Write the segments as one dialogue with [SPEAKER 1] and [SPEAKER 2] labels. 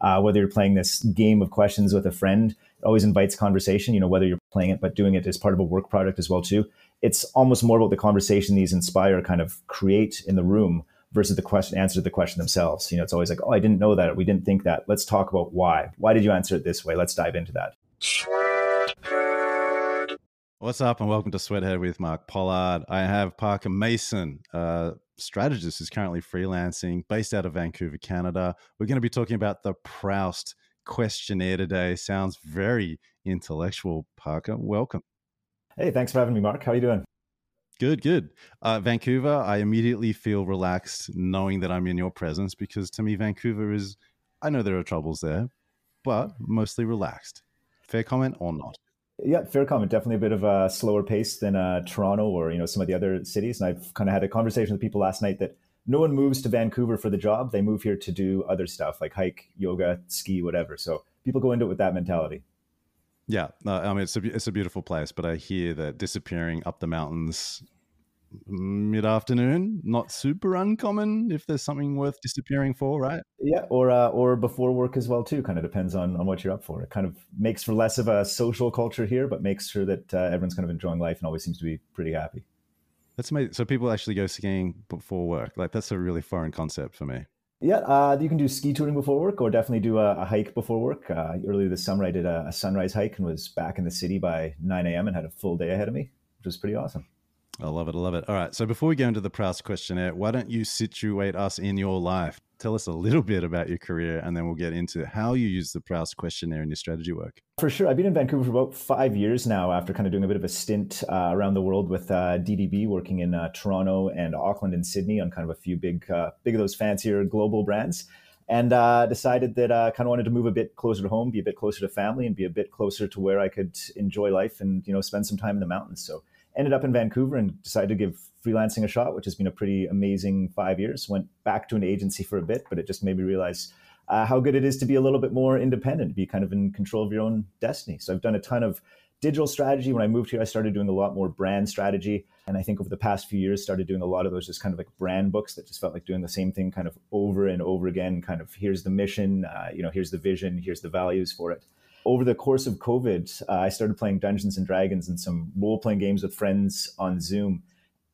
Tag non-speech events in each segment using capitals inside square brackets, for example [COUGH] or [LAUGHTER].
[SPEAKER 1] Uh, whether you're playing this game of questions with a friend, it always invites conversation. You know, whether you're playing it but doing it as part of a work product as well too. It's almost more about the conversation these inspire kind of create in the room versus the question answer to the question themselves. You know, it's always like, oh, I didn't know that. We didn't think that. Let's talk about why. Why did you answer it this way? Let's dive into that.
[SPEAKER 2] What's up, and welcome to Sweathead with Mark Pollard. I have Parker Mason, a strategist who's currently freelancing, based out of Vancouver, Canada. We're going to be talking about the Proust questionnaire today. Sounds very intellectual, Parker. Welcome.
[SPEAKER 1] Hey, thanks for having me, Mark. How are you doing?
[SPEAKER 2] Good, good. Uh, Vancouver, I immediately feel relaxed knowing that I'm in your presence because to me, Vancouver is, I know there are troubles there, but mostly relaxed. Fair comment or not?
[SPEAKER 1] Yeah, fair comment. Definitely a bit of a slower pace than uh, Toronto or you know some of the other cities. And I've kind of had a conversation with people last night that no one moves to Vancouver for the job. They move here to do other stuff like hike, yoga, ski, whatever. So people go into it with that mentality.
[SPEAKER 2] Yeah, I mean it's a it's a beautiful place, but I hear that disappearing up the mountains mid afternoon, not super uncommon if there's something worth disappearing for, right?
[SPEAKER 1] Yeah, or uh, or before work as well too. Kind of depends on on what you're up for. It kind of makes for less of a social culture here, but makes sure that uh, everyone's kind of enjoying life and always seems to be pretty happy.
[SPEAKER 2] That's amazing. So people actually go skiing before work. Like that's a really foreign concept for me.
[SPEAKER 1] Yeah, uh, you can do ski touring before work, or definitely do a, a hike before work. Uh, earlier this summer, I did a, a sunrise hike and was back in the city by 9 a.m. and had a full day ahead of me, which was pretty awesome.
[SPEAKER 2] I love it. I love it. All right. So before we go into the Proust questionnaire, why don't you situate us in your life? Tell us a little bit about your career, and then we'll get into how you use the Proust questionnaire in your strategy work.
[SPEAKER 1] For sure. I've been in Vancouver for about five years now after kind of doing a bit of a stint uh, around the world with uh, DDB, working in uh, Toronto and Auckland and Sydney on kind of a few big, uh, big of those fancier global brands. And uh, decided that I uh, kind of wanted to move a bit closer to home, be a bit closer to family, and be a bit closer to where I could enjoy life and you know spend some time in the mountains. So ended up in Vancouver and decided to give freelancing a shot, which has been a pretty amazing five years. Went back to an agency for a bit, but it just made me realize uh, how good it is to be a little bit more independent, to be kind of in control of your own destiny. So I've done a ton of digital strategy. When I moved here, I started doing a lot more brand strategy. And I think over the past few years, started doing a lot of those just kind of like brand books that just felt like doing the same thing kind of over and over again. Kind of here's the mission, uh, you know, here's the vision, here's the values for it over the course of COVID, uh, I started playing Dungeons and Dragons and some role playing games with friends on Zoom.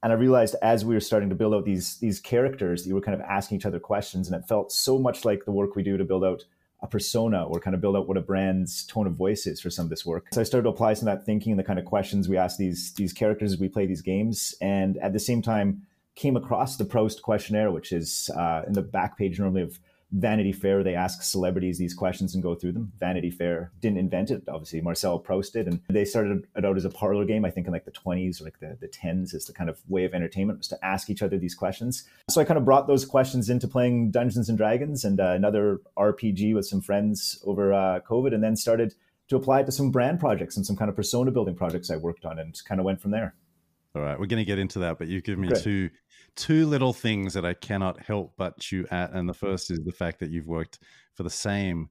[SPEAKER 1] And I realized as we were starting to build out these these characters, you were kind of asking each other questions, and it felt so much like the work we do to build out a persona or kind of build out what a brand's tone of voice is for some of this work. So I started to apply some of that thinking and the kind of questions we ask these these characters as we play these games, and at the same time came across the Proust questionnaire, which is uh, in the back page normally of Vanity Fair, they ask celebrities these questions and go through them. Vanity Fair didn't invent it, obviously. Marcel Proust did, and they started it out as a parlor game. I think in like the 20s or like the, the 10s is the kind of way of entertainment was to ask each other these questions. So I kind of brought those questions into playing Dungeons and Dragons and uh, another RPG with some friends over uh, COVID, and then started to apply it to some brand projects and some kind of persona building projects I worked on, and kind of went from there.
[SPEAKER 2] All right, we're going to get into that, but you give me Great. two two little things that I cannot help but chew at, and the first is the fact that you've worked for the same,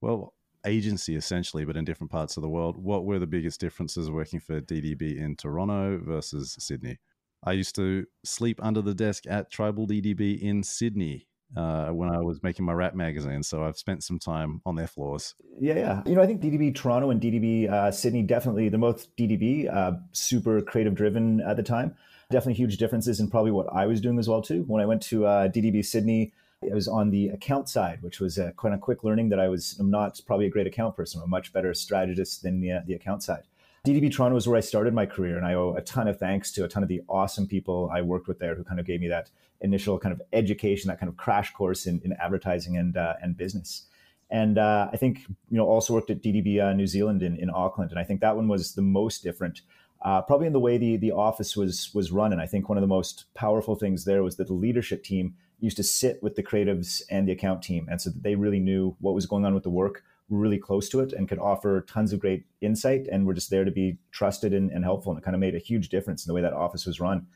[SPEAKER 2] well, agency essentially, but in different parts of the world. What were the biggest differences working for DDB in Toronto versus Sydney? I used to sleep under the desk at Tribal DDB in Sydney uh, when I was making my rap magazine. So I've spent some time on their floors.
[SPEAKER 1] Yeah, yeah. You know, I think DDB Toronto and DDB uh, Sydney definitely, the most DDB, uh, super creative driven at the time. Definitely huge differences in probably what I was doing as well, too. When I went to uh, DDB Sydney, I was on the account side, which was a kind of quick learning that I was I'm not probably a great account person. I'm a much better strategist than the, the account side. DDB Toronto is where I started my career, and I owe a ton of thanks to a ton of the awesome people I worked with there who kind of gave me that initial kind of education, that kind of crash course in, in advertising and uh, and business. And uh, I think you know also worked at DDB uh, New Zealand in, in Auckland, and I think that one was the most different, uh, probably in the way the the office was was run. And I think one of the most powerful things there was that the leadership team used to sit with the creatives and the account team, and so that they really knew what was going on with the work really close to it and could offer tons of great insight. And we're just there to be trusted and, and helpful. And it kind of made a huge difference in the way that office was run.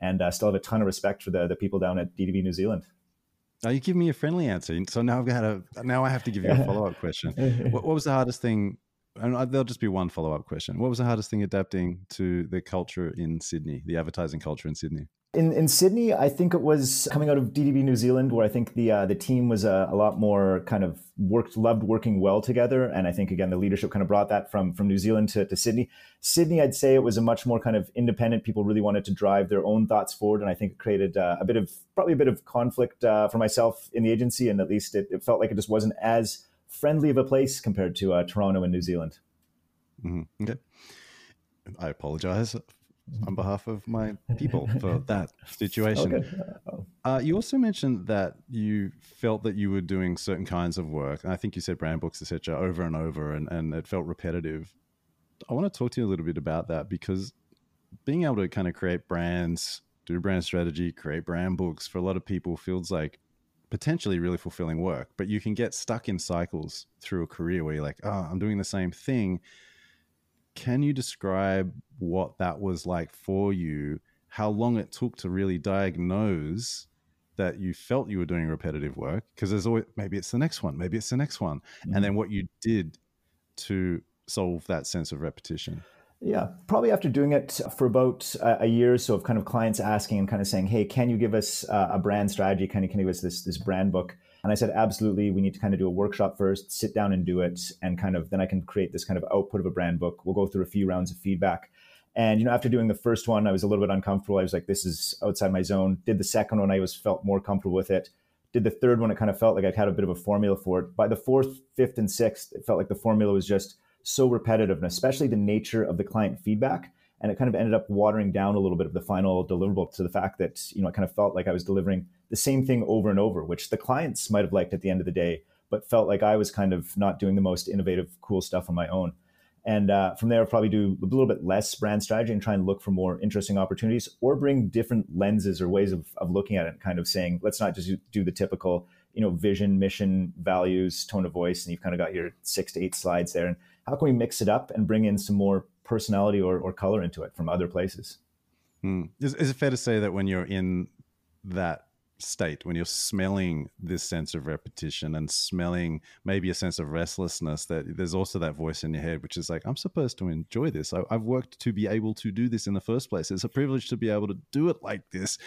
[SPEAKER 1] And I uh, still have a ton of respect for the, the people down at DDB New Zealand.
[SPEAKER 2] Now you give me a friendly answer. So now I've got a, now I have to give you a follow up question. [LAUGHS] what, what was the hardest thing? And there'll just be one follow up question. What was the hardest thing adapting to the culture in Sydney, the advertising culture in Sydney?
[SPEAKER 1] In, in Sydney, I think it was coming out of DDB New Zealand, where I think the uh, the team was a, a, lot more kind of worked, loved working well together, and I think again the leadership kind of brought that from from New Zealand to, to Sydney. Sydney, I'd say it was a much more kind of independent. People really wanted to drive their own thoughts forward, and I think it created uh, a bit of probably a bit of conflict uh, for myself in the agency, and at least it, it, felt like it just wasn't as friendly of a place compared to uh, Toronto and New Zealand.
[SPEAKER 2] Mm-hmm. Okay. I apologize on behalf of my people [LAUGHS] for that situation. Okay. Uh, you also mentioned that you felt that you were doing certain kinds of work, and I think you said brand books, etc., over and over, and, and it felt repetitive. I want to talk to you a little bit about that because being able to kind of create brands, do brand strategy, create brand books for a lot of people feels like potentially really fulfilling work, but you can get stuck in cycles through a career where you're like, oh, I'm doing the same thing can you describe what that was like for you? How long it took to really diagnose that you felt you were doing repetitive work? Because there's always maybe it's the next one, maybe it's the next one, mm-hmm. and then what you did to solve that sense of repetition.
[SPEAKER 1] Yeah, probably after doing it for about a year or so of kind of clients asking and kind of saying, "Hey, can you give us uh, a brand strategy? Can you can you give us this this brand book?" And I said, absolutely, we need to kind of do a workshop first, sit down and do it. And kind of then I can create this kind of output of a brand book. We'll go through a few rounds of feedback. And, you know, after doing the first one, I was a little bit uncomfortable. I was like, this is outside my zone. Did the second one, I was felt more comfortable with it. Did the third one, it kind of felt like I had a bit of a formula for it. By the fourth, fifth, and sixth, it felt like the formula was just so repetitive, and especially the nature of the client feedback and it kind of ended up watering down a little bit of the final deliverable to the fact that you know I kind of felt like I was delivering the same thing over and over, which the clients might have liked at the end of the day, but felt like I was kind of not doing the most innovative, cool stuff on my own. And uh, from there, probably do a little bit less brand strategy and try and look for more interesting opportunities or bring different lenses or ways of, of looking at it, kind of saying, let's not just do the typical, you know, vision, mission, values, tone of voice. And you've kind of got your six to eight slides there. And how can we mix it up and bring in some more personality or, or color into it from other places.
[SPEAKER 2] Hmm. Is, is it fair to say that when you're in that state, when you're smelling this sense of repetition and smelling maybe a sense of restlessness, that there's also that voice in your head, which is like, I'm supposed to enjoy this. I, have worked to be able to do this in the first place. It's a privilege to be able to do it like this,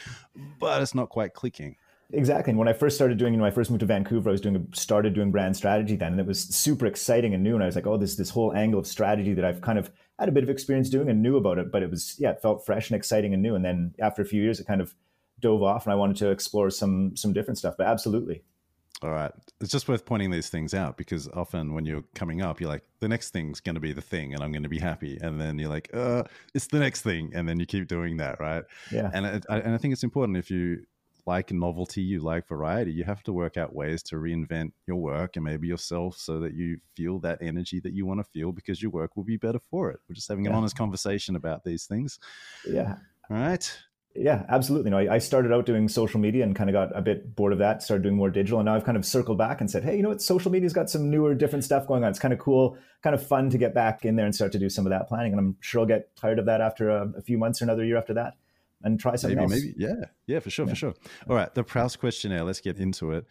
[SPEAKER 2] but it's not quite clicking.
[SPEAKER 1] Exactly. And when I first started doing, you know, I first moved to Vancouver, I was doing started doing brand strategy then, and it was super exciting and new. And I was like, oh, this this whole angle of strategy that I've kind of had a bit of experience doing and knew about it, but it was yeah, it felt fresh and exciting and new. And then after a few years, it kind of dove off, and I wanted to explore some some different stuff. But absolutely.
[SPEAKER 2] All right. It's just worth pointing these things out because often when you're coming up, you're like, the next thing's going to be the thing and I'm going to be happy. And then you're like, uh, it's the next thing. And then you keep doing that. Right.
[SPEAKER 1] Yeah.
[SPEAKER 2] And, it, I, and I think it's important if you like novelty, you like variety, you have to work out ways to reinvent your work and maybe yourself so that you feel that energy that you want to feel because your work will be better for it. We're just having an honest conversation about these things.
[SPEAKER 1] Yeah.
[SPEAKER 2] All right.
[SPEAKER 1] Yeah, absolutely. No, I, I started out doing social media and kind of got a bit bored of that, started doing more digital. And now I've kind of circled back and said, hey, you know what? Social media's got some newer, different stuff going on. It's kind of cool, kind of fun to get back in there and start to do some of that planning. And I'm sure I'll get tired of that after a, a few months or another year after that and try something
[SPEAKER 2] maybe,
[SPEAKER 1] else.
[SPEAKER 2] Maybe, yeah, yeah, for sure, yeah. for sure. All right, the Proust questionnaire. Let's get into it.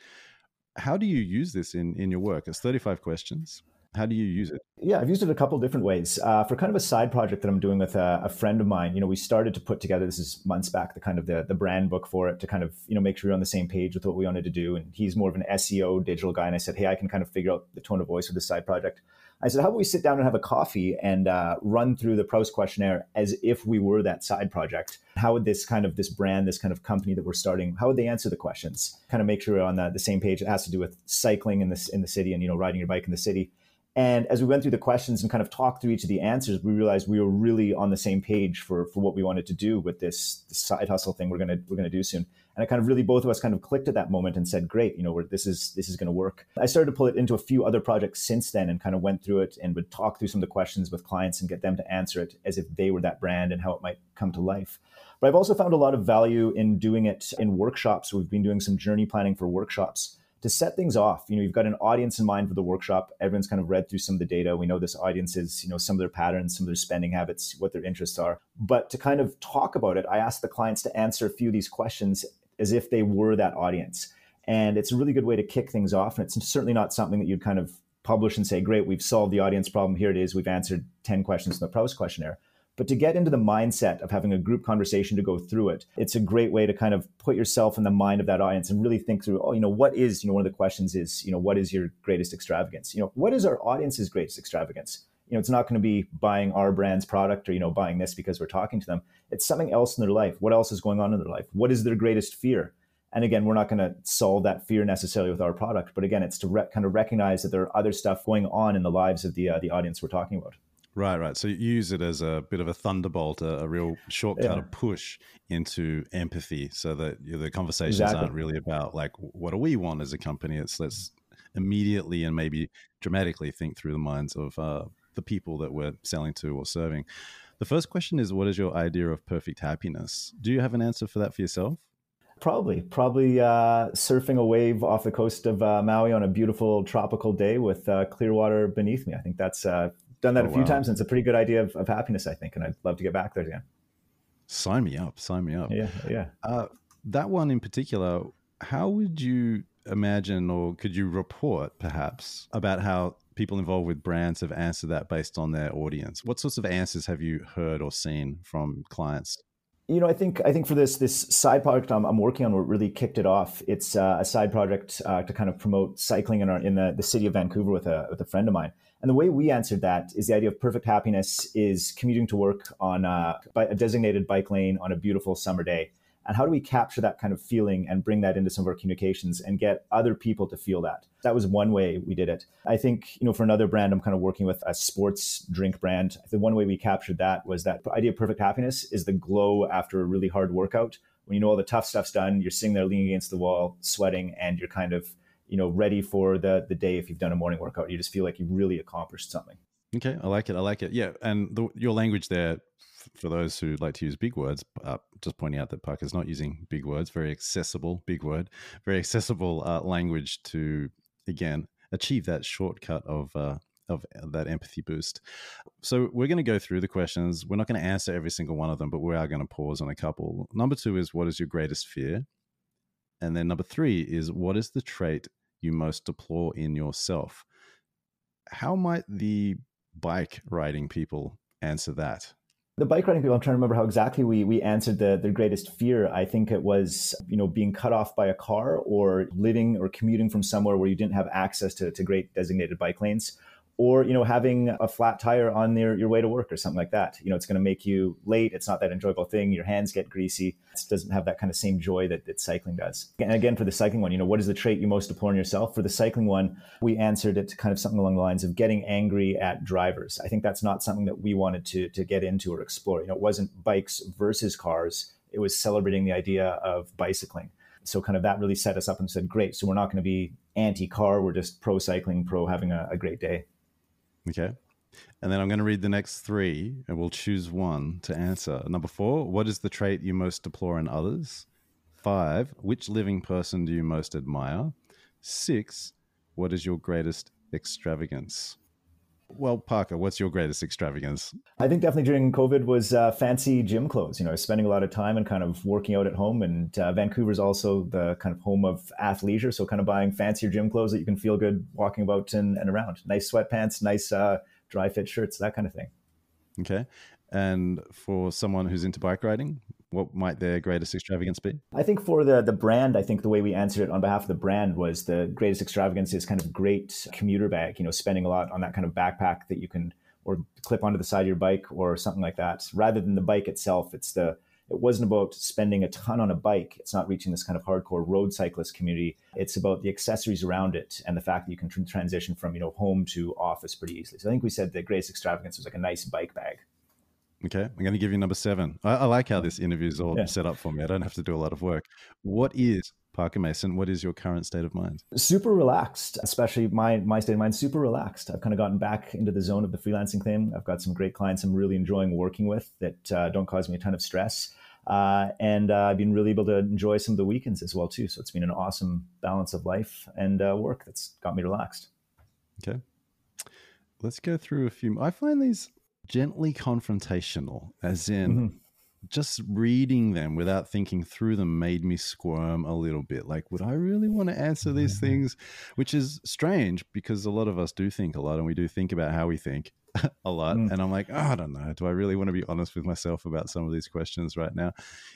[SPEAKER 2] How do you use this in in your work? It's thirty five questions. How do you use it?
[SPEAKER 1] Yeah, I've used it a couple different ways. Uh, for kind of a side project that I'm doing with a, a, friend of mine, you know, we started to put together. This is months back, the kind of the, the brand book for it to kind of you know make sure we're on the same page with what we wanted to do. And he's more of an SEO digital guy, and I said, hey, I can kind of figure out the tone of voice of this side project. I said, how about we sit down and have a coffee and uh, run through the Proust questionnaire as if we were that side project? How would this kind of this brand, this kind of company that we're starting, how would they answer the questions? Kind of make sure we're on the, the same page. It has to do with cycling in this in the city and you know riding your bike in the city. And as we went through the questions and kind of talked through each of the answers, we realized we were really on the same page for for what we wanted to do with this, this side hustle thing we're gonna we're gonna do soon and I kind of really both of us kind of clicked at that moment and said, "Great, you know, this is this is to work." I started to pull it into a few other projects since then, and kind of went through it and would talk through some of the questions with clients and get them to answer it as if they were that brand and how it might come to life. But I've also found a lot of value in doing it in workshops. We've been doing some journey planning for workshops to set things off. You know, you've got an audience in mind for the workshop. Everyone's kind of read through some of the data. We know this audience is, you know, some of their patterns, some of their spending habits, what their interests are. But to kind of talk about it, I asked the clients to answer a few of these questions as if they were that audience. And it's a really good way to kick things off. And it's certainly not something that you'd kind of publish and say, great, we've solved the audience problem. Here it is. We've answered 10 questions in the Proust questionnaire. But to get into the mindset of having a group conversation to go through it, it's a great way to kind of put yourself in the mind of that audience and really think through, oh, you know, what is, you know, one of the questions is, you know, what is your greatest extravagance? You know, what is our audience's greatest extravagance? You know, it's not going to be buying our brand's product or, you know, buying this because we're talking to them. It's something else in their life. What else is going on in their life? What is their greatest fear? And again, we're not going to solve that fear necessarily with our product, but again, it's to re- kind of recognize that there are other stuff going on in the lives of the uh, the audience we're talking about.
[SPEAKER 2] Right, right. So you use it as a bit of a thunderbolt, a, a real shortcut, yeah. a push into empathy, so that you know, the conversations exactly. aren't really about like what do we want as a company. It's let's immediately and maybe dramatically think through the minds of uh, the people that we're selling to or serving. The first question is, what is your idea of perfect happiness? Do you have an answer for that for yourself?
[SPEAKER 1] Probably, probably uh, surfing a wave off the coast of uh, Maui on a beautiful tropical day with uh, clear water beneath me. I think that's uh, done that oh, a few wow. times, and it's a pretty good idea of, of, happiness. I think, and I'd love to get back there again.
[SPEAKER 2] Sign me up! Sign me up!
[SPEAKER 1] Yeah, yeah.
[SPEAKER 2] Uh, that one in particular, how would you imagine, or could you report, perhaps, about how people involved with brands have answered that based on their audience? What sorts of answers have you heard or seen from clients?
[SPEAKER 1] you know, I think I think for this this side project I'm, I'm working on, what really kicked it off. It's uh, a side project uh, to kind of promote cycling in our in the, the city of Vancouver with a with a friend of mine. And the way we answered that is the idea of perfect happiness is commuting to work on a, a designated bike lane on a beautiful summer day. And how do we capture that kind of feeling and bring that into some of our communications and get other people to feel that? That was one way we did it. I think you know for another brand i'm kind of working with a sports drink brand. The one way we captured that was that idea of perfect happiness is the glow after a really hard workout. When you know all the tough stuff's done you're sitting there leaning against the wall sweating and you're kind of you know ready for the the day if you've done a morning workout you just feel like you really accomplished something
[SPEAKER 2] okay i like it i like it yeah and the, your language there for those who like to use big words, uh, just pointing out that Parker's not using big words, very accessible, big word, very accessible uh, language to, again, achieve that shortcut of, uh, of that empathy boost. So we're going to go through the questions. We're not going to answer every single one of them, but we are going to pause on a couple. Number two is what is your greatest fear? And then number three is what is the trait you most deplore in yourself? How might the bike riding people answer that?
[SPEAKER 1] the bike riding people i'm trying to remember how exactly we we answered the their greatest fear i think it was you know being cut off by a car or living or commuting from somewhere where you didn't have access to, to great designated bike lanes or you know having a flat tire on your, your way to work or something like that. You know it's going to make you late. It's not that enjoyable thing. Your hands get greasy. It doesn't have that kind of same joy that, that cycling does. And again for the cycling one you know what is the trait you most deplore in yourself? For the cycling one we answered it kind of something along the lines of getting angry at drivers. I think that's not something that we wanted to to get into or explore. You know it wasn't bikes versus cars. It was celebrating the idea of bicycling. So kind of that really set us up and said great. So we're not going to be anti-car. We're just pro cycling pro having a, a great day
[SPEAKER 2] Okay. And then I'm going to read the next three and we'll choose one to answer. Number four, what is the trait you most deplore in others? Five, which living person do you most admire? Six, what is your greatest extravagance? Well, Parker, what's your greatest extravagance?
[SPEAKER 1] I think definitely during COVID was uh, fancy gym clothes. You know, spending a lot of time and kind of working out at home. And uh, Vancouver's also the kind of home of athleisure, so kind of buying fancier gym clothes that you can feel good walking about and, and around. Nice sweatpants, nice uh, dry fit shirts, that kind of thing.
[SPEAKER 2] Okay. And for someone who's into bike riding, what might their greatest extravagance be?
[SPEAKER 1] I think for the the brand, I think the way we answered it on behalf of the brand was the greatest extravagance is kind of great commuter bag. You know, spending a lot on that kind of backpack that you can or clip onto the side of your bike or something like that. Rather than the bike itself, it's the it wasn't about spending a ton on a bike. It's not reaching this kind of hardcore road cyclist community. It's about the accessories around it and the fact that you can tr- transition from you know home to office pretty easily. So I think we said the greatest extravagance was like a nice bike bag.
[SPEAKER 2] Okay, I'm going to give you number seven. I, I like how this interview is all yeah. set up for me. I don't have to do a lot of work. What is Parker Mason? What is your current state of mind?
[SPEAKER 1] Super relaxed, especially my my state of mind. Super relaxed. I've kind of gotten back into the zone of the freelancing thing. I've got some great clients I'm really enjoying working with that uh, don't cause me a ton of stress. Uh, and uh, I've been really able to enjoy some of the weekends as well too. So it's been an awesome balance of life and uh, work that's got me relaxed.
[SPEAKER 2] Okay, let's go through a few. I find these gently confrontational, as in, mm-hmm. just reading them without thinking through them made me squirm a little bit. Like, would I really want to answer these mm-hmm. things? Which is strange because a lot of us do think a lot and we do think about how we think [LAUGHS] a lot. Mm. And I'm like, oh, I don't know. Do I really want to be honest with myself about some of these questions right now?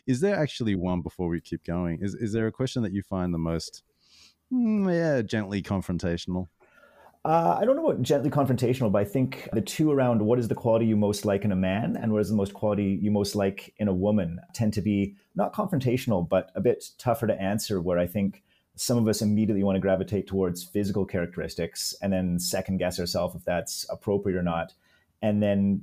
[SPEAKER 2] Is there actually one before we keep going? Is, is there a question that you find the most, mm, yeah, gently confrontational?
[SPEAKER 1] Uh, I don't know about gently confrontational, but I think the two around what is the quality you most like in a man and what is the most quality you most like in a woman tend to be not confrontational, but a bit tougher to answer. Where I think some of us immediately want to gravitate towards physical characteristics and then second guess ourselves if that's appropriate or not. And then,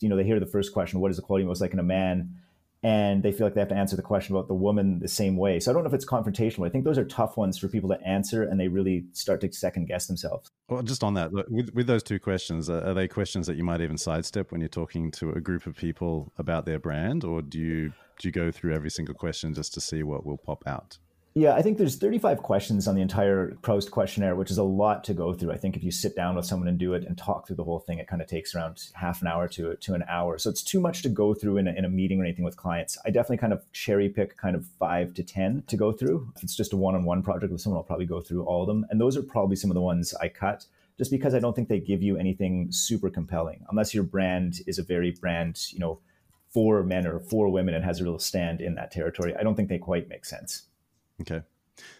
[SPEAKER 1] you know, they hear the first question, what is the quality you most like in a man? And they feel like they have to answer the question about the woman the same way. So I don't know if it's confrontational. I think those are tough ones for people to answer, and they really start to second guess themselves.
[SPEAKER 2] Well, just on that, with with those two questions, are they questions that you might even sidestep when you're talking to a group of people about their brand, or do you do you go through every single question just to see what will pop out?
[SPEAKER 1] Yeah, I think there's 35 questions on the entire Proust questionnaire, which is a lot to go through. I think if you sit down with someone and do it and talk through the whole thing, it kind of takes around half an hour to, to an hour. So it's too much to go through in a, in a meeting or anything with clients. I definitely kind of cherry pick kind of five to 10 to go through. If it's just a one on one project with someone, I'll probably go through all of them. And those are probably some of the ones I cut just because I don't think they give you anything super compelling unless your brand is a very brand, you know, for men or for women and has a real stand in that territory. I don't think they quite make sense.
[SPEAKER 2] Okay.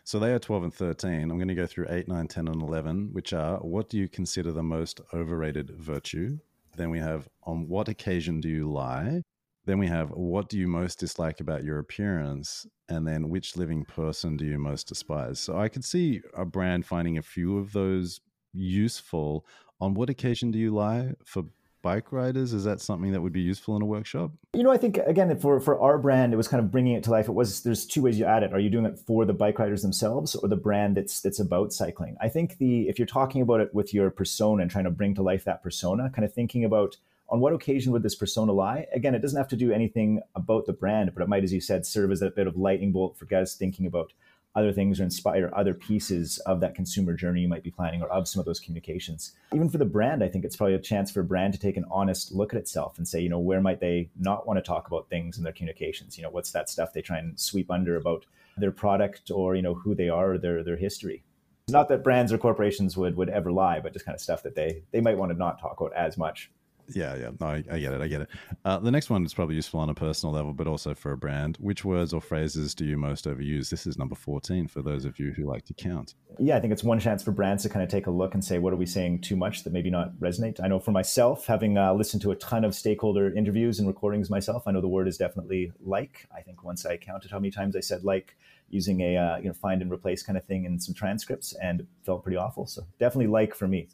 [SPEAKER 2] So they are 12 and 13. I'm going to go through 8, 9, 10, and 11, which are what do you consider the most overrated virtue? Then we have on what occasion do you lie? Then we have what do you most dislike about your appearance? And then which living person do you most despise? So I could see a brand finding a few of those useful. On what occasion do you lie for bike riders? Is that something that would be useful in a workshop?
[SPEAKER 1] You know, I think again for for our brand, it was kind of bringing it to life. It was there's two ways you add it. Are you doing it for the bike riders themselves or the brand that's that's about cycling? I think the if you're talking about it with your persona and trying to bring to life that persona, kind of thinking about on what occasion would this persona lie? Again, it doesn't have to do anything about the brand, but it might, as you said, serve as a bit of lightning bolt for guys thinking about other things or inspire other pieces of that consumer journey you might be planning or of some of those communications. Even for the brand, I think it's probably a chance for a brand to take an honest look at itself and say, you know, where might they not want to talk about things in their communications? You know, what's that stuff they try and sweep under about their product or, you know, who they are or their their history. It's Not that brands or corporations would would ever lie, but just kind of stuff that they they might want to not talk about as much.
[SPEAKER 2] Yeah, yeah. No, I, I, get it. I get it. Uh, the next one is probably useful on a personal level, but also for a brand. Which words or phrases do you most overuse? This is number 14 for those of you who like to count.
[SPEAKER 1] Yeah, I think it's one chance for brands to kind of take a look and say, what are we saying too much that maybe not resonate? I know for myself, having uh, listened to a ton of stakeholder interviews and recordings myself, I know the word is definitely like. I think once I counted how many times I said like using a uh, you know find and replace kind of thing in some transcripts and felt pretty awful. So definitely like for me.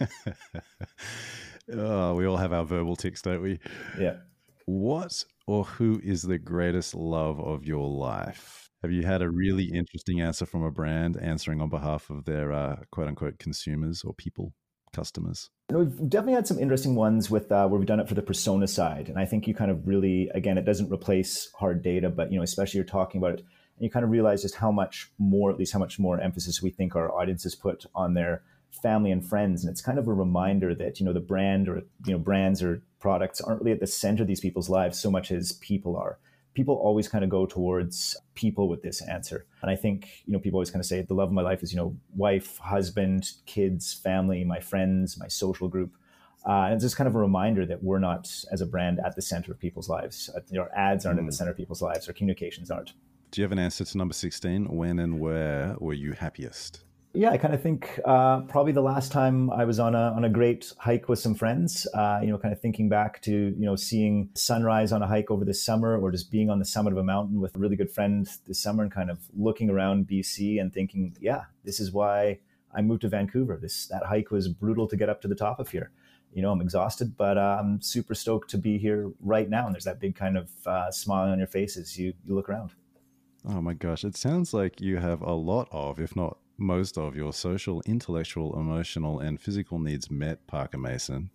[SPEAKER 1] [LAUGHS]
[SPEAKER 2] Oh, we all have our verbal ticks, don't we?
[SPEAKER 1] Yeah.
[SPEAKER 2] What or who is the greatest love of your life? Have you had a really interesting answer from a brand answering on behalf of their uh, quote unquote consumers or people, customers?
[SPEAKER 1] Know, we've definitely had some interesting ones with uh, where we've done it for the persona side, and I think you kind of really, again, it doesn't replace hard data, but you know, especially you're talking about it, and you kind of realize just how much more, at least how much more emphasis we think our audiences put on their family and friends and it's kind of a reminder that you know the brand or you know brands or products aren't really at the center of these people's lives so much as people are. People always kind of go towards people with this answer. And i think you know people always kind of say the love of my life is you know wife husband kids family my friends my social group. Uh, and it's just kind of a reminder that we're not as a brand at the center of people's lives. Uh, our ads aren't mm. at the hmm. center of people's lives. Our communications aren't.
[SPEAKER 2] Do you have an answer to number 16 when and where were you happiest
[SPEAKER 1] yeah, I kind of think uh, probably the last time I was on a on a great hike with some friends. Uh, you know, kind of thinking back to you know seeing sunrise on a hike over the summer, or just being on the summit of a mountain with a really good friend this summer, and kind of looking around BC and thinking, yeah, this is why I moved to Vancouver. This that hike was brutal to get up to the top of here. You know, I'm exhausted, but uh, I'm super stoked to be here right now. And there's that big kind of uh, smile on your face as you you look around.
[SPEAKER 2] Oh my gosh, it sounds like you have a lot of, if not most of your social, intellectual, emotional, and physical needs met, Parker Mason.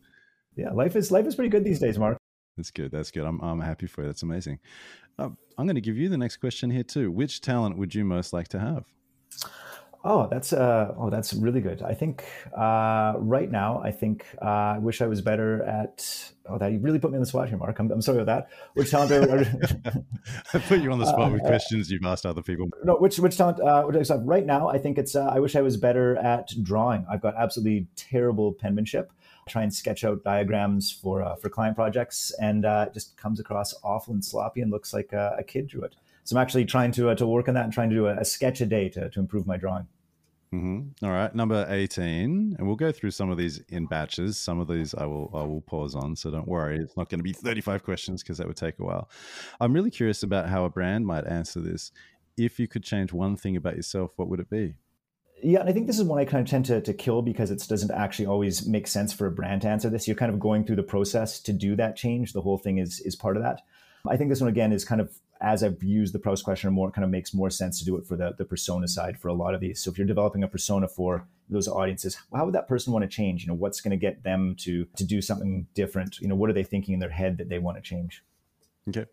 [SPEAKER 1] Yeah, life is life is pretty good these days, Mark.
[SPEAKER 2] That's good. That's good. I'm I'm happy for you. That's amazing. Uh, I'm going to give you the next question here too. Which talent would you most like to have?
[SPEAKER 1] Oh, that's uh, oh, that's really good. I think uh, right now, I think uh, I wish I was better at. Oh, that you really put me on the spot here, Mark. I'm, I'm sorry about that. Which talent? [LAUGHS]
[SPEAKER 2] I put you on the spot with [LAUGHS] uh, questions you've asked other people.
[SPEAKER 1] No, which which talent? Uh, right now, I think it's. Uh, I wish I was better at drawing. I've got absolutely terrible penmanship. I try and sketch out diagrams for uh, for client projects, and uh, it just comes across awful and sloppy, and looks like a, a kid drew it. So I'm actually trying to uh, to work on that and trying to do a, a sketch a day to, to improve my drawing.
[SPEAKER 2] Mm-hmm. All right, number eighteen, and we'll go through some of these in batches. Some of these I will I will pause on, so don't worry. It's not going to be thirty-five questions because that would take a while. I'm really curious about how a brand might answer this. If you could change one thing about yourself, what would it be?
[SPEAKER 1] Yeah, and I think this is one I kind of tend to, to kill because it doesn't actually always make sense for a brand to answer this. You're kind of going through the process to do that change. The whole thing is is part of that. I think this one again is kind of as I've used the Proust questionnaire more, it kind of makes more sense to do it for the, the persona side for a lot of these. So if you're developing a persona for those audiences, how would that person want to change? You know, what's going to get them to to do something different? You know, what are they thinking in their head that they want to change?
[SPEAKER 2] Okay.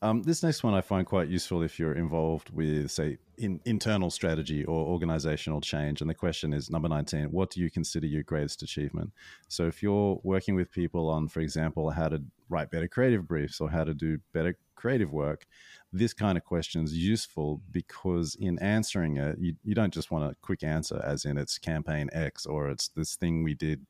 [SPEAKER 2] Um, this next one I find quite useful if you're involved with, say, in, internal strategy or organizational change. And the question is number 19 what do you consider your greatest achievement? So if you're working with people on, for example, how to write better creative briefs or how to do better creative work, this kind of question is useful because in answering it, you, you don't just want a quick answer, as in it's campaign X or it's this thing we did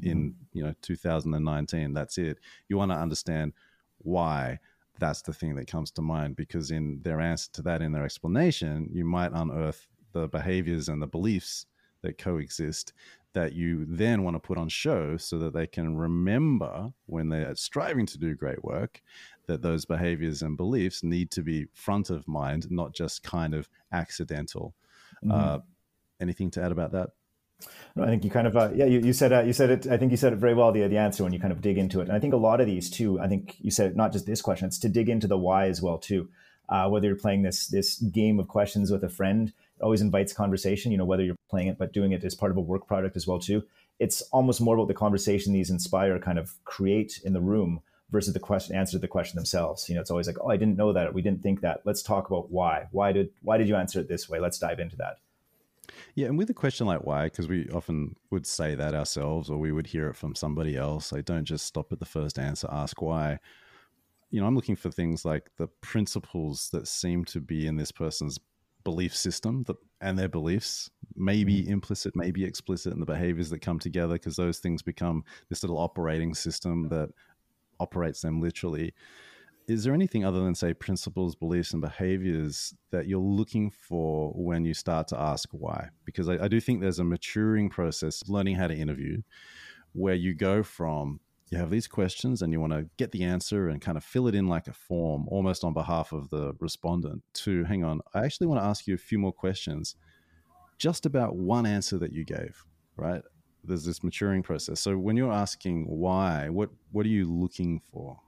[SPEAKER 2] in mm-hmm. you know 2019. That's it. You want to understand why that's the thing that comes to mind because in their answer to that in their explanation you might unearth the behaviors and the beliefs that coexist that you then want to put on show so that they can remember when they're striving to do great work that those behaviors and beliefs need to be front of mind not just kind of accidental mm-hmm. uh, anything to add about that
[SPEAKER 1] I think you kind of uh, yeah you, you said uh, you said it I think you said it very well the the answer when you kind of dig into it. And I think a lot of these too I think you said it, not just this question it's to dig into the why as well too. Uh, whether you're playing this this game of questions with a friend it always invites conversation you know whether you're playing it but doing it as part of a work product as well too. It's almost more about the conversation these inspire kind of create in the room versus the question answer to the question themselves. You know it's always like oh I didn't know that. We didn't think that. Let's talk about why. Why did why did you answer it this way? Let's dive into that
[SPEAKER 2] yeah, and with a question like why, because we often would say that ourselves or we would hear it from somebody else. I don't just stop at the first answer, ask why. You know, I'm looking for things like the principles that seem to be in this person's belief system that, and their beliefs, maybe mm. implicit, maybe explicit, and the behaviors that come together, because those things become this little operating system that operates them literally is there anything other than say principles beliefs and behaviors that you're looking for when you start to ask why? Because I, I, do think there's a maturing process learning how to interview where you go from you have these questions and you want to get the answer and kind of fill it in like a form almost on behalf of the respondent to hang on i actually want to ask you a few more questions just about one answer that you gave right? There's this maturing process. So when you're asking why what what are you looking for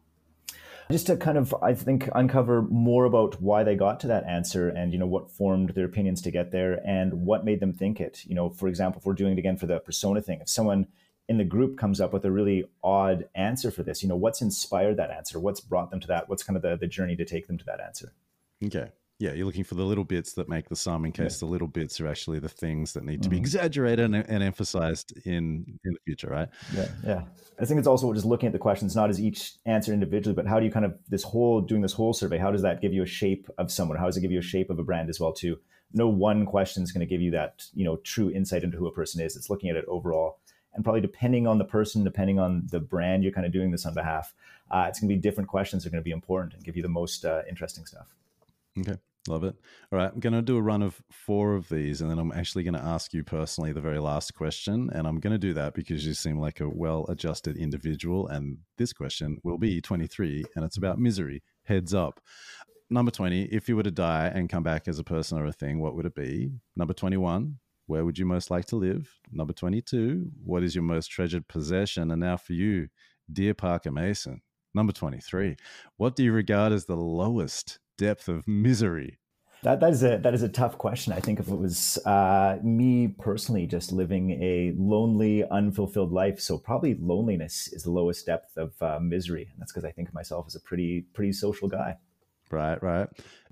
[SPEAKER 1] just to kind of i think uncover more about why they got to that answer and you know what formed their opinions to get there and what made them think it. You know for example if we're doing it again for the persona thing if someone in the group comes up with a really odd answer for this you know what's inspired that answer? What's brought them to that? What's kind of the, the journey to take them to that answer?
[SPEAKER 2] Okay yeah, you're looking for the little bits that make the sum in case yeah. the little bits are actually the things that need to be mm-hmm. exaggerated and, and, emphasized in in the future, right?
[SPEAKER 1] Yeah, yeah. I think it's also just looking at the questions, not as each answer individually, but how do you kind of this whole doing this whole survey? How does that give you a shape of someone? How does it give you a shape of a brand as well too? No one question is going to give you that you know true insight into who a person is. It's looking at it overall, and probably depending on the person, depending on the brand you're kind of doing this on behalf, uh, it's going to be different questions that are going to be important and give you the most uh, interesting stuff.
[SPEAKER 2] Okay. Love it. All right. I'm going to do a run of four of these, and then I'm actually going to ask you personally the very last question. And I'm going to do that because you seem like a well adjusted individual. And this question will be 23, and it's about misery. Heads up. Number 20, if you were to die and come back as a person or a thing, what would it be? Number 21, where would you most like to live? Number 22, what is your most treasured possession? And now for you, dear Parker Mason. Number 23, what do you regard as the lowest depth of misery?
[SPEAKER 1] That, that is a that is a tough question. I think if it was uh, me personally, just living a lonely, unfulfilled life, so probably loneliness is the lowest depth of uh, misery, and that's because I think of myself as a pretty pretty social guy.
[SPEAKER 2] Right, right.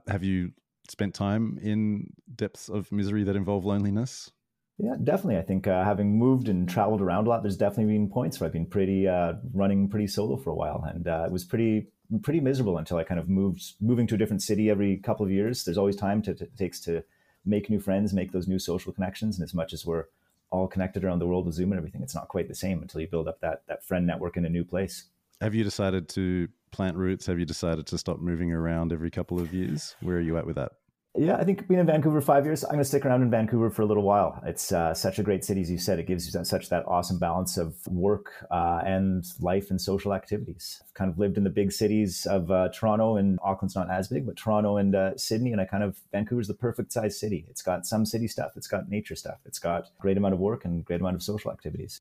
[SPEAKER 2] Have you spent time in depths of misery that involve loneliness?
[SPEAKER 1] Yeah, definitely. I think uh, having moved and traveled around a lot, there's definitely been points where I've been pretty uh, running pretty solo for a while, and uh, it was pretty pretty miserable until I kind of moved moving to a different city every couple of years. There's always time to, to it takes to make new friends, make those new social connections, and as much as we're all connected around the world with Zoom and everything, it's not quite the same until you build up that that friend network in a new place.
[SPEAKER 2] Have you decided to plant roots? Have you decided to stop moving around every couple of years? Where are you at with that?
[SPEAKER 1] Yeah, I think being in Vancouver five years, I'm going to stick around in Vancouver for a little while. It's uh, such a great city, as you said. It gives you such that awesome balance of work uh, and life and social activities. I've kind of lived in the big cities of uh, Toronto and Auckland's not as big, but Toronto and uh, Sydney, and I kind of Vancouver's the perfect size city. It's got some city stuff, it's got nature stuff, it's got great amount of work and great amount of social activities.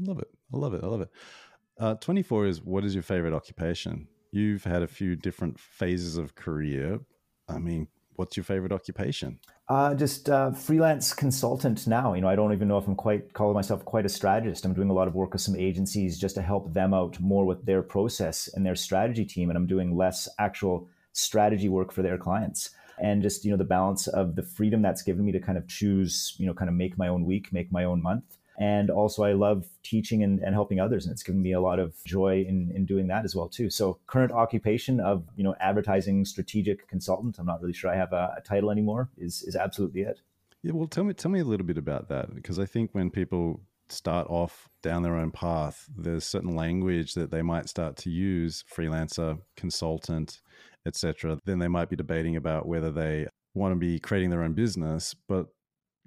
[SPEAKER 2] Love it. I love it. I love it. Uh, 24 is what is your favorite occupation? You've had a few different phases of career. I mean, what's your favorite occupation?
[SPEAKER 1] Uh, just uh, freelance consultant now. You know, I don't even know if I'm quite calling myself quite a strategist. I'm doing a lot of work with some agencies just to help them out more with their process and their strategy team, and I'm doing less actual strategy work for their clients. And just you know, the balance of the freedom that's given me to kind of choose, you know, kind of make my own week, make my own month, and also I love teaching and, and helping others. And it's given me a lot of joy in, in doing that as well too. So current occupation of, you know, advertising strategic consultant, I'm not really sure I have a, a title anymore, is, is absolutely it.
[SPEAKER 2] Yeah, well, tell me, tell me a little bit about that because I think when people start off down their own path, there's certain language that they might start to use, freelancer, consultant, etc. Then they might be debating about whether they want to be creating their own business, but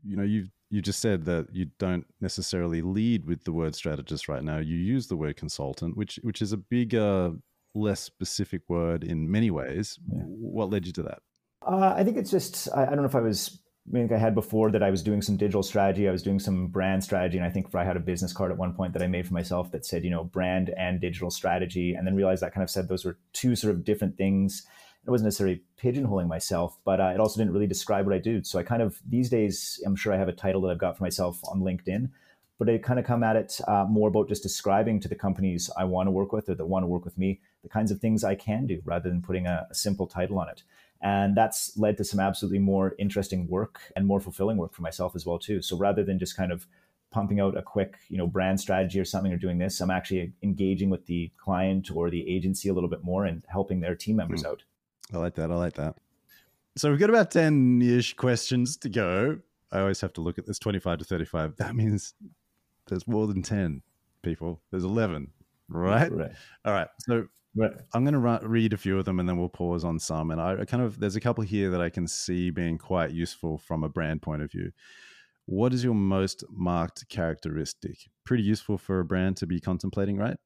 [SPEAKER 2] you know, you've you just said that you don't necessarily lead with the word strategist right now. You use the word consultant, which which is a bigger, less specific word in many ways. Yeah. What led you to that?
[SPEAKER 1] Uh, I think it's just I, I, don't know if I was. I think I had before that I was doing some digital strategy. I was doing some brand strategy, and I think I had a business card at one point that I made for myself that said, you know, brand and digital strategy, and then realized that kind of said those were two sort of different things it wasn't necessarily pigeonholing myself, but uh, it also didn't really describe what I do. So I kind of these days, I'm sure I have a title that I've got for myself on LinkedIn, but I kind of come at it uh, more about just describing to the companies I want to work with or that want to work with me the kinds of things I can do rather than putting a, a simple title on it. And that's led to some absolutely more interesting work and more fulfilling work for myself as well too. So rather than just kind of pumping out a quick you know brand strategy or something or doing this i'm actually engaging with the client or the agency a little bit more and helping their team members mm. out
[SPEAKER 2] I like that. I like that. So we've got about 10 ish questions to go. I always have to look at this 25 to 35. That means there's more than 10 people. There's 11, right? Right. All right. So right. I'm going to read a few of them and then we'll pause on some. And I kind of, there's a couple here that I can see being quite useful from a brand point of view. What is your most marked characteristic? Pretty useful for a brand to be contemplating, right?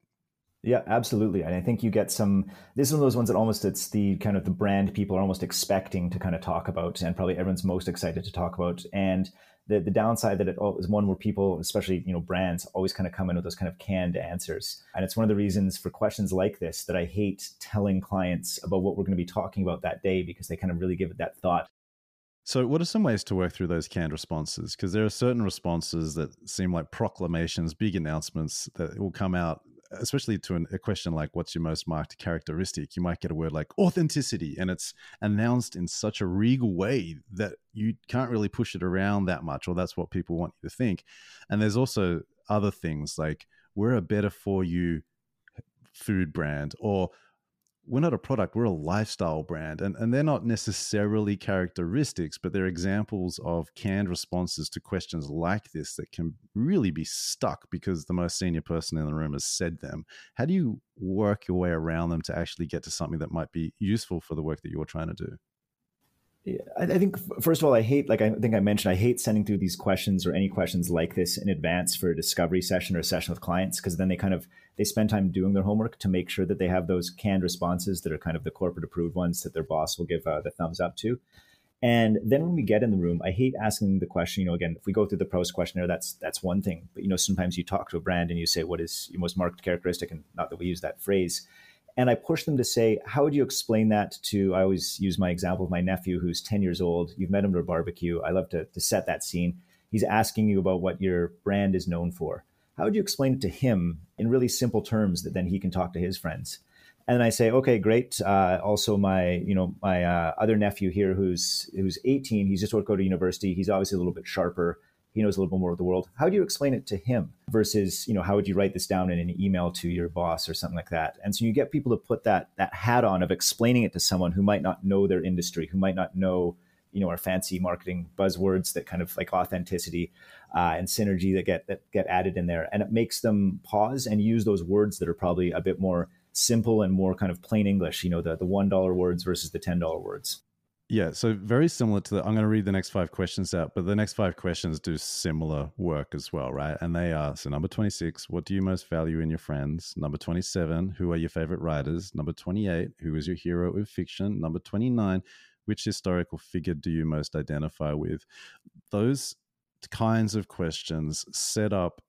[SPEAKER 1] Yeah, absolutely. And I think you get some. This is one of those ones that almost it's the kind of the brand people are almost expecting to kind of talk about, and probably everyone's most excited to talk about. And the the downside that it is one where people, especially you know brands, always kind of come in with those kind of canned answers. And it's one of the reasons for questions like this that I hate telling clients about what we're going to be talking about that day because they kind of really give it that thought.
[SPEAKER 2] So, what are some ways to work through those canned responses? Because there are certain responses that seem like proclamations, big announcements that will come out especially to an, a question like what's your most marked characteristic? You might get a word like authenticity and it's announced in such a regal way that you can't really push it around that much or that's what people want you to think. And there's also other things like we're a better for you food brand or we're not a product, we're a lifestyle brand. And, and they're not necessarily characteristics, but they're examples of canned responses to questions like this that can really be stuck because the most senior person in the room has said them. How do you work your way around them to actually get to something that might be useful for the work that you're trying to do?
[SPEAKER 1] I think first of all, I hate like I think I mentioned I hate sending through these questions or any questions like this in advance for a discovery session or a session with clients because then they kind of they spend time doing their homework to make sure that they have those canned responses that are kind of the corporate approved ones that their boss will give uh, the thumbs up to. And then when we get in the room, I hate asking the question. You know, again, if we go through the Proust questionnaire, that's that's one thing. But you know, sometimes you talk to a brand and you say, "What is your most marked characteristic?" And not that we use that phrase and I push them to say, how would you explain that to? I always use my example of my nephew who's 10 years old. You've met him at a barbecue. I love to, to set that scene. He's asking you about what your brand is known for. How would you explain it to him in really simple terms that then he can talk to his friends? and I say, okay, great. Uh, also, my you know my uh, other nephew here, who's who's 18, he's just about to go to university. He's obviously a little bit sharper. He knows a little bit more of the world. How do you explain it to him versus you know how would you write this down in an email to your boss or something like that? And so you get people to put that that hat on of explaining it to someone who might not know their industry, who might not know you know our fancy marketing buzzwords that kind of like authenticity uh, and synergy that get that get added in there, and it makes them pause and use those words that are probably a bit more simple and more kind of plain English, you know, the, the $1 words versus the $10 words.
[SPEAKER 2] Yeah, so very similar to the. I'm going to read the next five questions out, but the next five questions do similar work as well, right? And they are so number 26, what do you most value in your friends? Number 27, who are your favorite writers? Number 28, who is your hero of fiction? Number 29, which historical figure do you most identify with? Those kinds of questions set up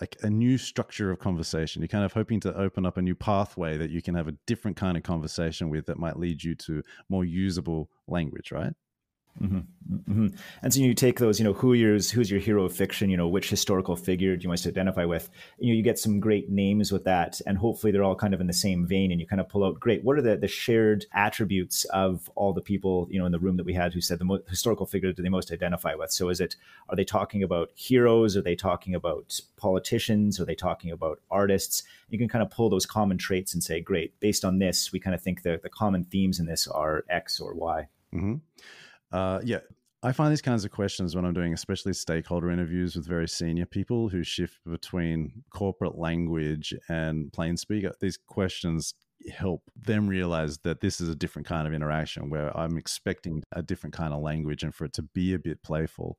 [SPEAKER 2] like a new structure of conversation. You're kind of hoping to open up a new pathway that you can have a different kind of conversation with that might lead you to more usable language, right?
[SPEAKER 1] Mm-hmm. Mm-hmm. And so you take those, you know, who yours, who's your hero of fiction, you know, which historical figure do you want to identify with? You know, you get some great names with that, and hopefully they're all kind of in the same vein. And you kind of pull out, great, what are the, the shared attributes of all the people, you know, in the room that we had who said the mo- historical figure do they most identify with? So is it, are they talking about heroes? Are they talking about politicians? Are they talking about artists? You can kind of pull those common traits and say, great, based on this, we kind of think the, the common themes in this are X or Y.
[SPEAKER 2] Mm-hmm. Uh, yeah, I find these kinds of questions when I'm doing, especially stakeholder interviews with very senior people who shift between corporate language and plain speak. These questions help them realize that this is a different kind of interaction where I'm expecting a different kind of language and for it to be a bit playful.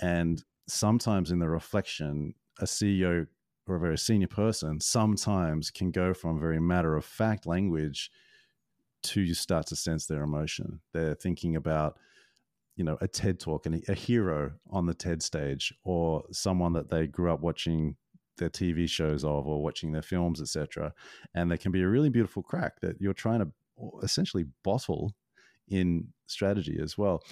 [SPEAKER 2] And sometimes in the reflection, a CEO or a very senior person sometimes can go from very matter of fact language to you start to sense their emotion. They're thinking about you know a TED talk and a, hero on the TED stage, or someone that they grew up watching their TV shows of, or watching their films, etc. And there can be a really beautiful crack that you're trying to essentially bottle in strategy as well.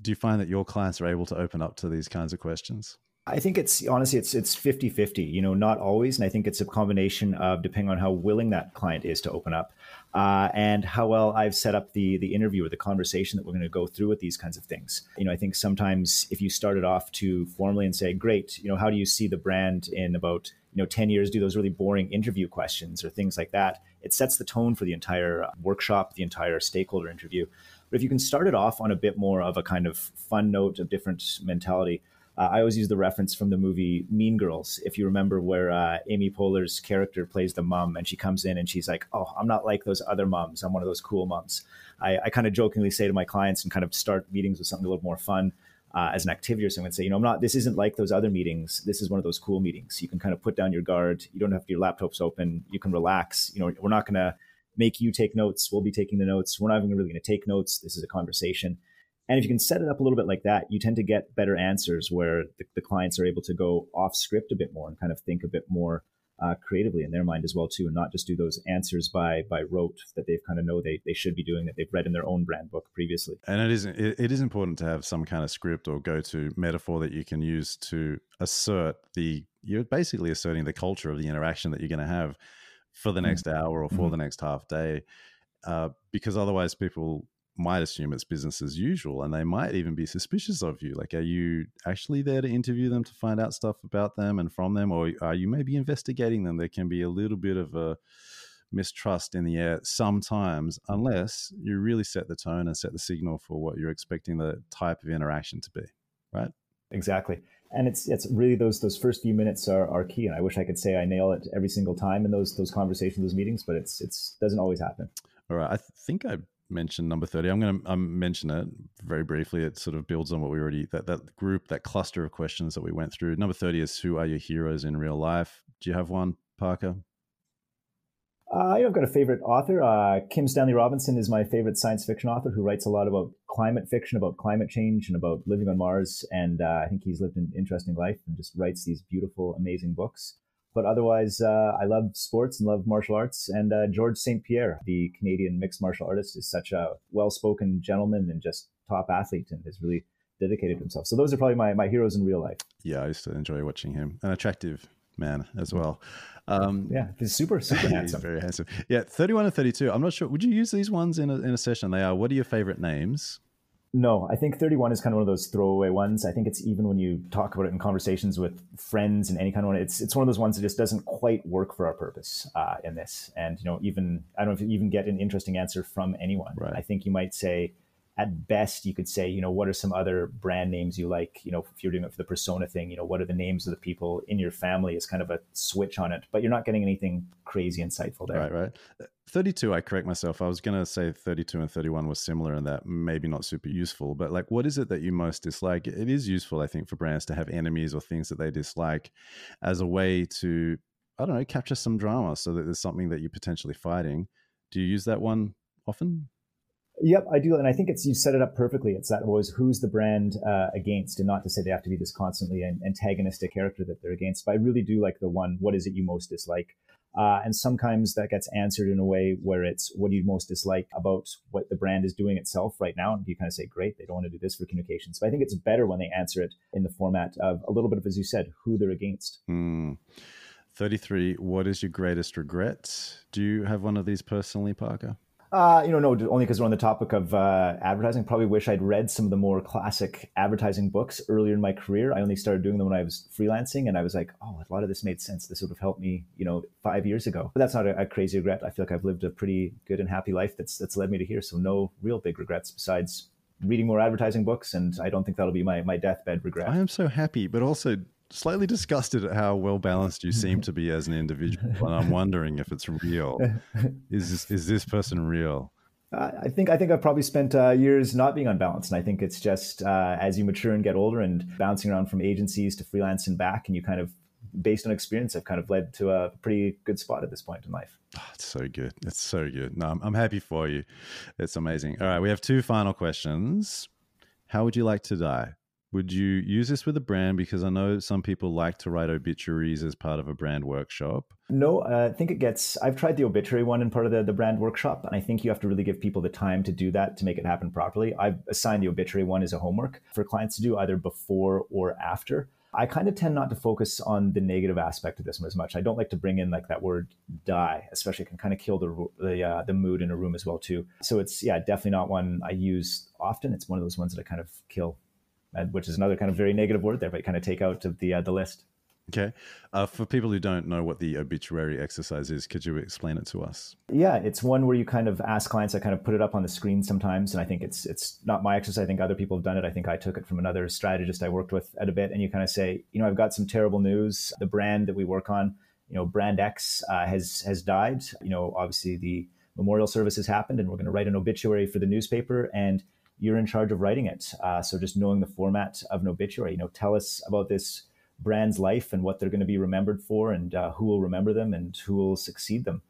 [SPEAKER 2] Do you find that your clients are able to open up to these kinds of questions?
[SPEAKER 1] I think it's honestly it's it's 50-50, you know, not always. And I think it's a combination of depending on how willing that client is to open up uh, and how well I've set up the the interview or the conversation that we're going to go through with these kinds of things. You know, I think sometimes if you started off too formally and say, great, you know, how do you see the brand in about, you know, 10 years, do those really boring interview questions or things like that, it sets the tone for the entire workshop, the entire stakeholder interview. But if you can start it off on a bit more of a kind of fun note of different mentality, uh, I always use the reference from the movie Mean Girls, if you remember, where uh, Amy Poehler's character plays the mom, and she comes in and she's like, "Oh, I'm not like those other moms. I'm one of those cool moms." I, I kind of jokingly say to my clients and kind of start meetings with something a little more fun. Uh, as an activity or something and say, you know, I'm not, this isn't like those other meetings. This is one of those cool meetings. You can kind of put down your guard. You don't have your laptops open. You can relax. You know, we're not going to make you take notes. We'll be taking the notes. We're not even really going to take notes. This is a conversation. And if you can set it up a little bit like that, you tend to get better answers where the, the clients are able to go off script a bit more and kind of think a bit more uh, creatively in their mind as well too, and not just do those answers by by rote that they've kind of know they, they should be doing that they've read in their own brand book previously.
[SPEAKER 2] And it is it, it is important to have some kind of script or go to metaphor that you can use to assert the you're basically asserting the culture of the interaction that you're going to have for the mm. next mm-hmm. hour or for mm-hmm. the next half day, uh, because otherwise people might assume it's business as usual and they might even be suspicious of you. Like are you actually there to interview them to find out stuff about them and from them or are you maybe investigating them? There can be a little bit of a mistrust in the air sometimes unless you really set the tone and set the signal for what you're expecting the type of interaction to be right?
[SPEAKER 1] Exactly. And it's it's really those those first few minutes are, are key and i wish i could say i nail it every single time in those those conversations those meetings but it's it's doesn't always happen.
[SPEAKER 2] All right. I think i mention number 30 i'm going to um, mention it very briefly it sort of builds on what we already that, that group that cluster of questions that we went through number 30 is who are your heroes in real life do you have one parker
[SPEAKER 1] uh, I've got a favorite author. Uh, Kim Stanley Robinson is my favorite science fiction author who writes a lot about climate fiction, about climate change, and about living on Mars. And uh, I think he's lived an interesting life and just writes these beautiful, amazing books. But otherwise, uh, I love sports and love martial arts. And uh, George St. Pierre, the Canadian mixed martial artist, is such a well spoken gentleman and just top athlete and has really dedicated himself. So those are probably my, my heroes in real life.
[SPEAKER 2] Yeah, I used to enjoy watching him. An attractive man as well. Um,
[SPEAKER 1] yeah, he's super, super [LAUGHS] handsome.
[SPEAKER 2] very handsome. Yeah, 31 and 32. I'm not sure. Would you use these ones in a, in a session? They are. What are your favorite names?
[SPEAKER 1] No, I think 31 is kind of one of those throwaway ones. I think it's even when you talk about it in conversations with friends and any kind of one, it's it's one of those ones that just doesn't quite work for our purpose uh, in this. And you know, even I don't know if you even get an interesting answer from anyone.
[SPEAKER 2] Right.
[SPEAKER 1] I think you might say, at best you could say you know what are some other brand names you like? You know if you're doing it for the persona thing you know what are the names of the people in your family is kind of a switch on it but you're not getting anything crazy insightful there.
[SPEAKER 2] Right right. 32 i correct myself. I was going to say 32 and 31 was similar in that maybe not super useful but like what is it that you most dislike? It is useful i think for brands to have enemies or things that they dislike as a way to i don't know capture some drama so that there's something that you're potentially fighting. Do you use that one often
[SPEAKER 1] Yep, I do, and I think it's you set it up perfectly. It's that always who's the brand uh, against, and not to say they have to be this constantly an antagonistic character that they're against. But I really do like the one. What is it you most dislike? Uh, and sometimes that gets answered in a way where it's what do you most dislike about what the brand is doing itself right now? And you kind of say, great, they don't want to do this for communications. But I think it's better when they answer it in the format of a little bit of, as you said, who they're against.
[SPEAKER 2] Mm. 33. What is your greatest regret? Do you have one of these personally, Parker?
[SPEAKER 1] Uh, you know, no, only because we're on the topic of uh, advertising. Probably wish I'd read some of the more classic advertising books earlier in my career. I only started doing them when I was freelancing, and I was like, oh, a lot of this made sense. This would have helped me, you know, five years ago. But that's not a, a crazy regret. I feel like I've lived a pretty good and happy life that's that's led me to here. So no real big regrets besides reading more advertising books, and I don't think that'll be my my deathbed regret. I
[SPEAKER 2] am so happy, but also slightly disgusted at how well balanced you seem to be as an individual, and I'm [LAUGHS] wondering if it's real. Is this, is this person real?
[SPEAKER 1] I think I think I've probably spent uh, years not being unbalanced, and I think it's just uh, as you mature and get older, and bouncing around from agencies to freelance and back, and you kind of, based on experience, have kind of led to a pretty good spot at this point in life.
[SPEAKER 2] Oh, it's so good. It's so good. No, I'm, I'm happy for you. It's amazing. All right, we have two final questions. How would you like to die? Would you use this with a brand? Because I know some people like to write obituaries as part of a brand workshop.
[SPEAKER 1] No, uh, I think it gets. I've tried the obituary one in part of the, the brand workshop, and I think you have to really give people the time to do that to make it happen properly. I've assigned the obituary one as a homework for clients to do either before or after. I kind of tend not to focus on the negative aspect of this one as much. I don't like to bring in like that word die, especially it can kind of kill the the, uh, the mood in a room as well too. So it's yeah, definitely not one I use often. It's one of those ones that I kind of kill which is another kind of very negative word there, but kind of take out of the uh, the list.
[SPEAKER 2] Okay. Uh, for people who don't know what the obituary exercise is, could you explain it to us?
[SPEAKER 1] Yeah, it's one where you kind of ask clients. I kind of put it up on the screen sometimes, and I think it's it's not my exercise. I think other people have done it. I think I took it from another strategist I worked with at a bit, and you kind of say, you know, I've got some terrible news. The brand that we work on, you know, brand X uh, has has died. You know, obviously the memorial service has happened, and we're going to write an obituary for the newspaper, and you're in charge of writing it. Uh, so just knowing the format of an obituary, you know, tell us about this brand's life and what they're going to be remembered for, and uh, who will remember them and who will succeed them.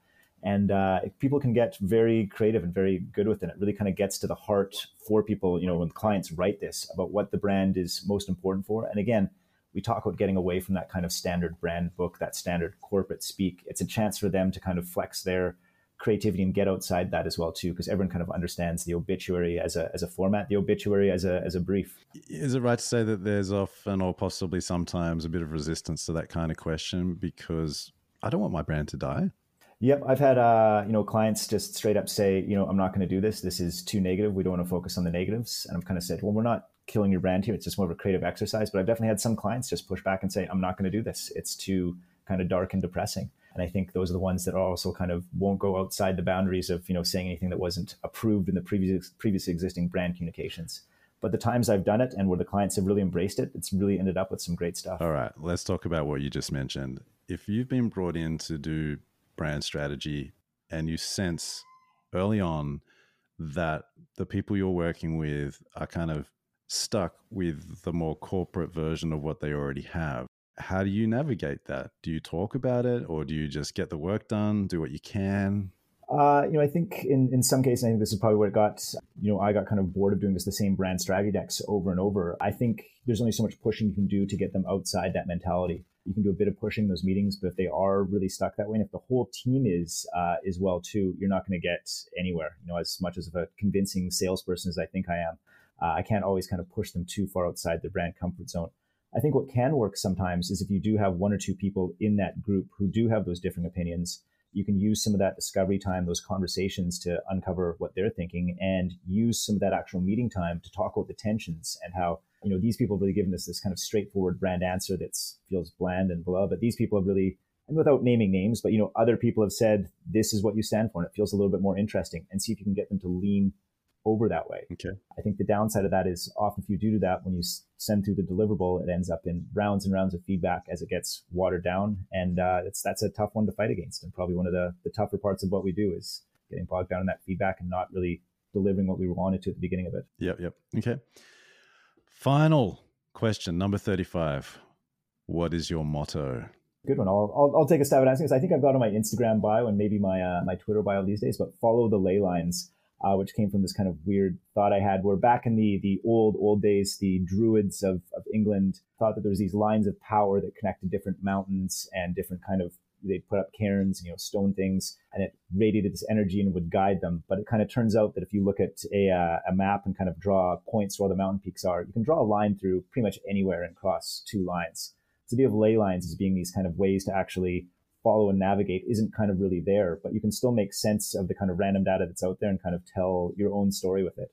[SPEAKER 1] And uh, people can get very creative and very good with it. It really kind of gets to the heart for people, you know, when clients write this about what the brand is most important for. And again, we talk about getting away from that kind of standard brand book, that standard corporate speak. It's a chance for them to kind of flex their creativity and get outside that as well too because everyone kind of understands the obituary as a as a format the obituary as a as a brief
[SPEAKER 2] is it right to say that there's often or possibly sometimes a bit of resistance to that kind of question because i don't want my brand to die
[SPEAKER 1] Yep, I've had uh, you know clients just straight up say, you know, I'm not going to do this. This is too negative. We don't want to focus on the negatives. And I've kind of said, well, we're not killing your brand here. It's just more of a creative exercise. But I've definitely had some clients just push back and say, I'm not going to do this. It's too kind of dark and depressing. And I think those are the ones that also kind of won't go outside the boundaries of, you know, saying anything that wasn't approved in the previous previous existing brand communications. But the times I've done it and where the clients have really embraced it, it's really ended up with some great stuff.
[SPEAKER 2] All right, let's talk about what you just mentioned. If you've been brought in to do brand strategy and you sense early on that the people you're working with are kind of stuck with the more corporate version of what they already have how do you navigate that? Do you talk about it or do you just get the work done, do what you can?
[SPEAKER 1] Uh, you know, I think in, in some cases, I think this is probably what it got, you know, I got kind of bored of doing this the same brand strategy decks over and over. I think there's only so much pushing you can do to get them outside that mentality. You can do a bit of pushing those meetings, but if they are really stuck that way, and if the whole team is uh, is well too, you're not going to get anywhere. You know, as much as of a convincing salesperson as I think I am, uh, I can't always kind of push them too far outside their brand comfort zone. I think what can work sometimes is if you do have one or two people in that group who do have those different opinions, you can use some of that discovery time, those conversations to uncover what they're thinking and use some of that actual meeting time to talk about the tensions and how, you know, these people have really given us this kind of straightforward brand answer that feels bland and blah, but these people have really, and without naming names, but, you know, other people have said, this is what you stand for and it feels a little bit more interesting and see if you can get them to lean over that way.
[SPEAKER 2] Okay.
[SPEAKER 1] I think the downside of that is often if you do that, when you send through the deliverable, it ends up in rounds and rounds of feedback as it gets watered down, and uh, it's that's a tough one to fight against, and probably one of the the tougher parts of what we do is getting bogged down in that feedback and not really delivering what we wanted to at the beginning of it.
[SPEAKER 2] Yep. Yep. Okay. Final question, number thirty-five. What is your motto?
[SPEAKER 1] Good one. I'll, I'll, I'll take a stab at answering this. I think I've got on my Instagram bio and maybe my uh, my Twitter bio these days, but follow the ley lines uh, which came from this kind of weird thought I had where back in the the old old days, the druids of, of England thought that there was these lines of power that connected different mountains and different kind of they'd put up cairns, you know, stone things, and it radiated this energy and would guide them. But it kind of turns out that if you look at a, uh, a map and kind of draw points where the mountain peaks are, you can draw a line through pretty much anywhere and cross two lines. So the idea of ley lines as being these kind of ways to actually follow and navigate isn't kind of really there, but you can still make sense of the kind of random data that's out there and kind of tell your own story with it.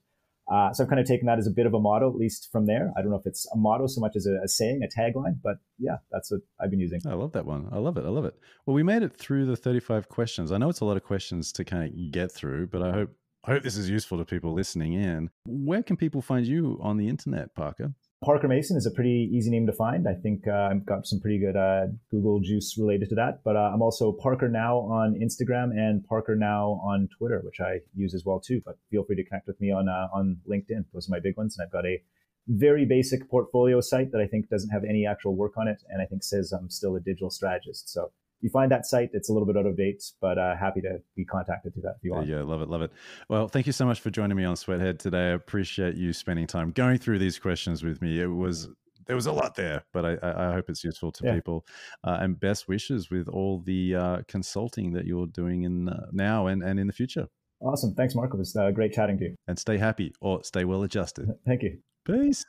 [SPEAKER 1] Uh, so I've kind of taken that as a bit of a motto, at least from there. I don't know if it's a motto so much as a, a, saying, a tagline, but yeah, that's what I've been using.
[SPEAKER 2] I love that one. I love it. I love it. Well, we made it through the 35 questions. I know it's a lot of questions to kind of get through, but I hope I hope this is useful to people listening in. Where can people find you on the internet, Parker?
[SPEAKER 1] Parker Mason is a pretty easy name to find. I think uh, I've got some pretty good uh, Google juice related to that. But uh, I'm also Parker Now on Instagram and Parker Now on Twitter, which I use as well too. But feel free to connect with me on uh, on LinkedIn. Those are my big ones, and I've got a very basic portfolio site that I think doesn't have any actual work on it, and I think says I'm still a digital strategist. So you find that site, it's a little bit out of date, but uh, happy to be contacted to that if you want.
[SPEAKER 2] Yeah, love it, love it. Well, thank you so much for joining me on Sweathead today. I appreciate you spending time going through these questions with me. It was there was a lot there, but I, I hope it's useful to yeah. people. Uh, and best wishes with all the uh, consulting that you're doing in uh, now and, and in the future.
[SPEAKER 1] Awesome. Thanks, Mark. It was uh, great chatting to you.
[SPEAKER 2] And stay happy or stay well adjusted. [LAUGHS]
[SPEAKER 1] Thank you.
[SPEAKER 2] Peace.